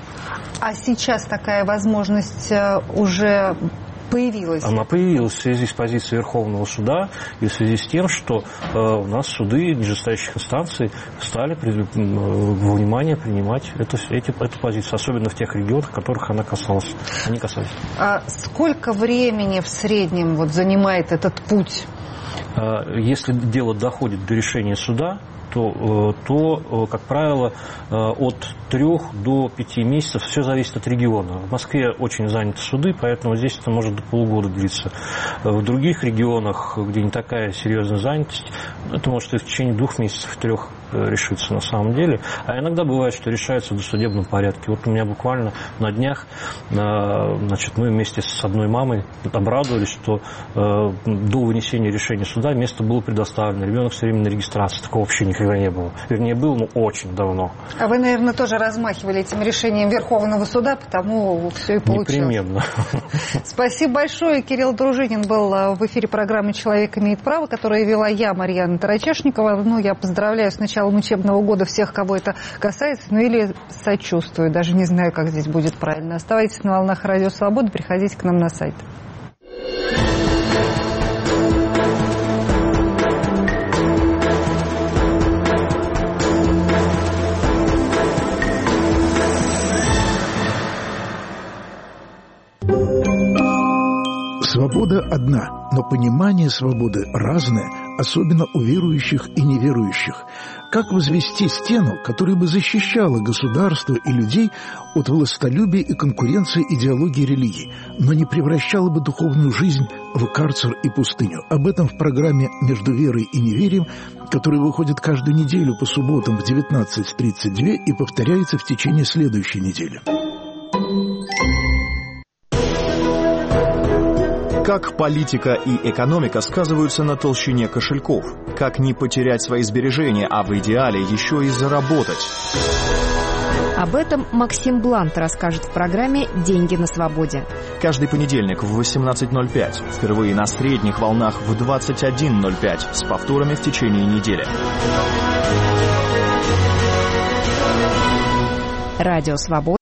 А сейчас такая возможность э, уже появилась? Она появилась в связи с позицией Верховного суда и в связи с тем, что э, у нас суды нижестоящих инстанций стали при, э, во внимание принимать эту, эти, эту позицию, особенно в тех регионах, которых она касалась. Они касались. А сколько времени в среднем вот занимает этот путь? Э, если дело доходит до решения суда, то, э, то э, как правило, э, от трех до пяти месяцев, все зависит от региона. В Москве очень заняты суды, поэтому здесь это может до полугода длиться. В других регионах, где не такая серьезная занятость, это может и в течение двух месяцев, трех решится на самом деле. А иногда бывает, что решается в досудебном порядке. Вот у меня буквально на днях значит, мы вместе с одной мамой обрадовались, что до вынесения решения суда место было предоставлено. Ребенок все время на регистрации. Такого вообще никогда не было. Вернее, был, но очень давно. А вы, наверное, тоже размахивали этим решением Верховного суда, потому все и получилось. Непременно. Спасибо большое. Кирилл Дружинин был в эфире программы «Человек имеет право», которую вела я, Марьяна Тарачешникова. Ну, я поздравляю с началом учебного года всех, кого это касается, ну или сочувствую. Даже не знаю, как здесь будет правильно. Оставайтесь на волнах Радио Свобода, приходите к нам на сайт. Свобода одна, но понимание свободы разное, особенно у верующих и неверующих. Как возвести стену, которая бы защищала государство и людей от властолюбия и конкуренции идеологии религии, но не превращала бы духовную жизнь в карцер и пустыню? Об этом в программе «Между верой и неверием», которая выходит каждую неделю по субботам в 19.32 и повторяется в течение следующей недели. Как политика и экономика сказываются на толщине кошельков? Как не потерять свои сбережения, а в идеале еще и заработать? Об этом Максим Блант расскажет в программе «Деньги на свободе». Каждый понедельник в 18.05. Впервые на средних волнах в 21.05. С повторами в течение недели. Радио «Свобода»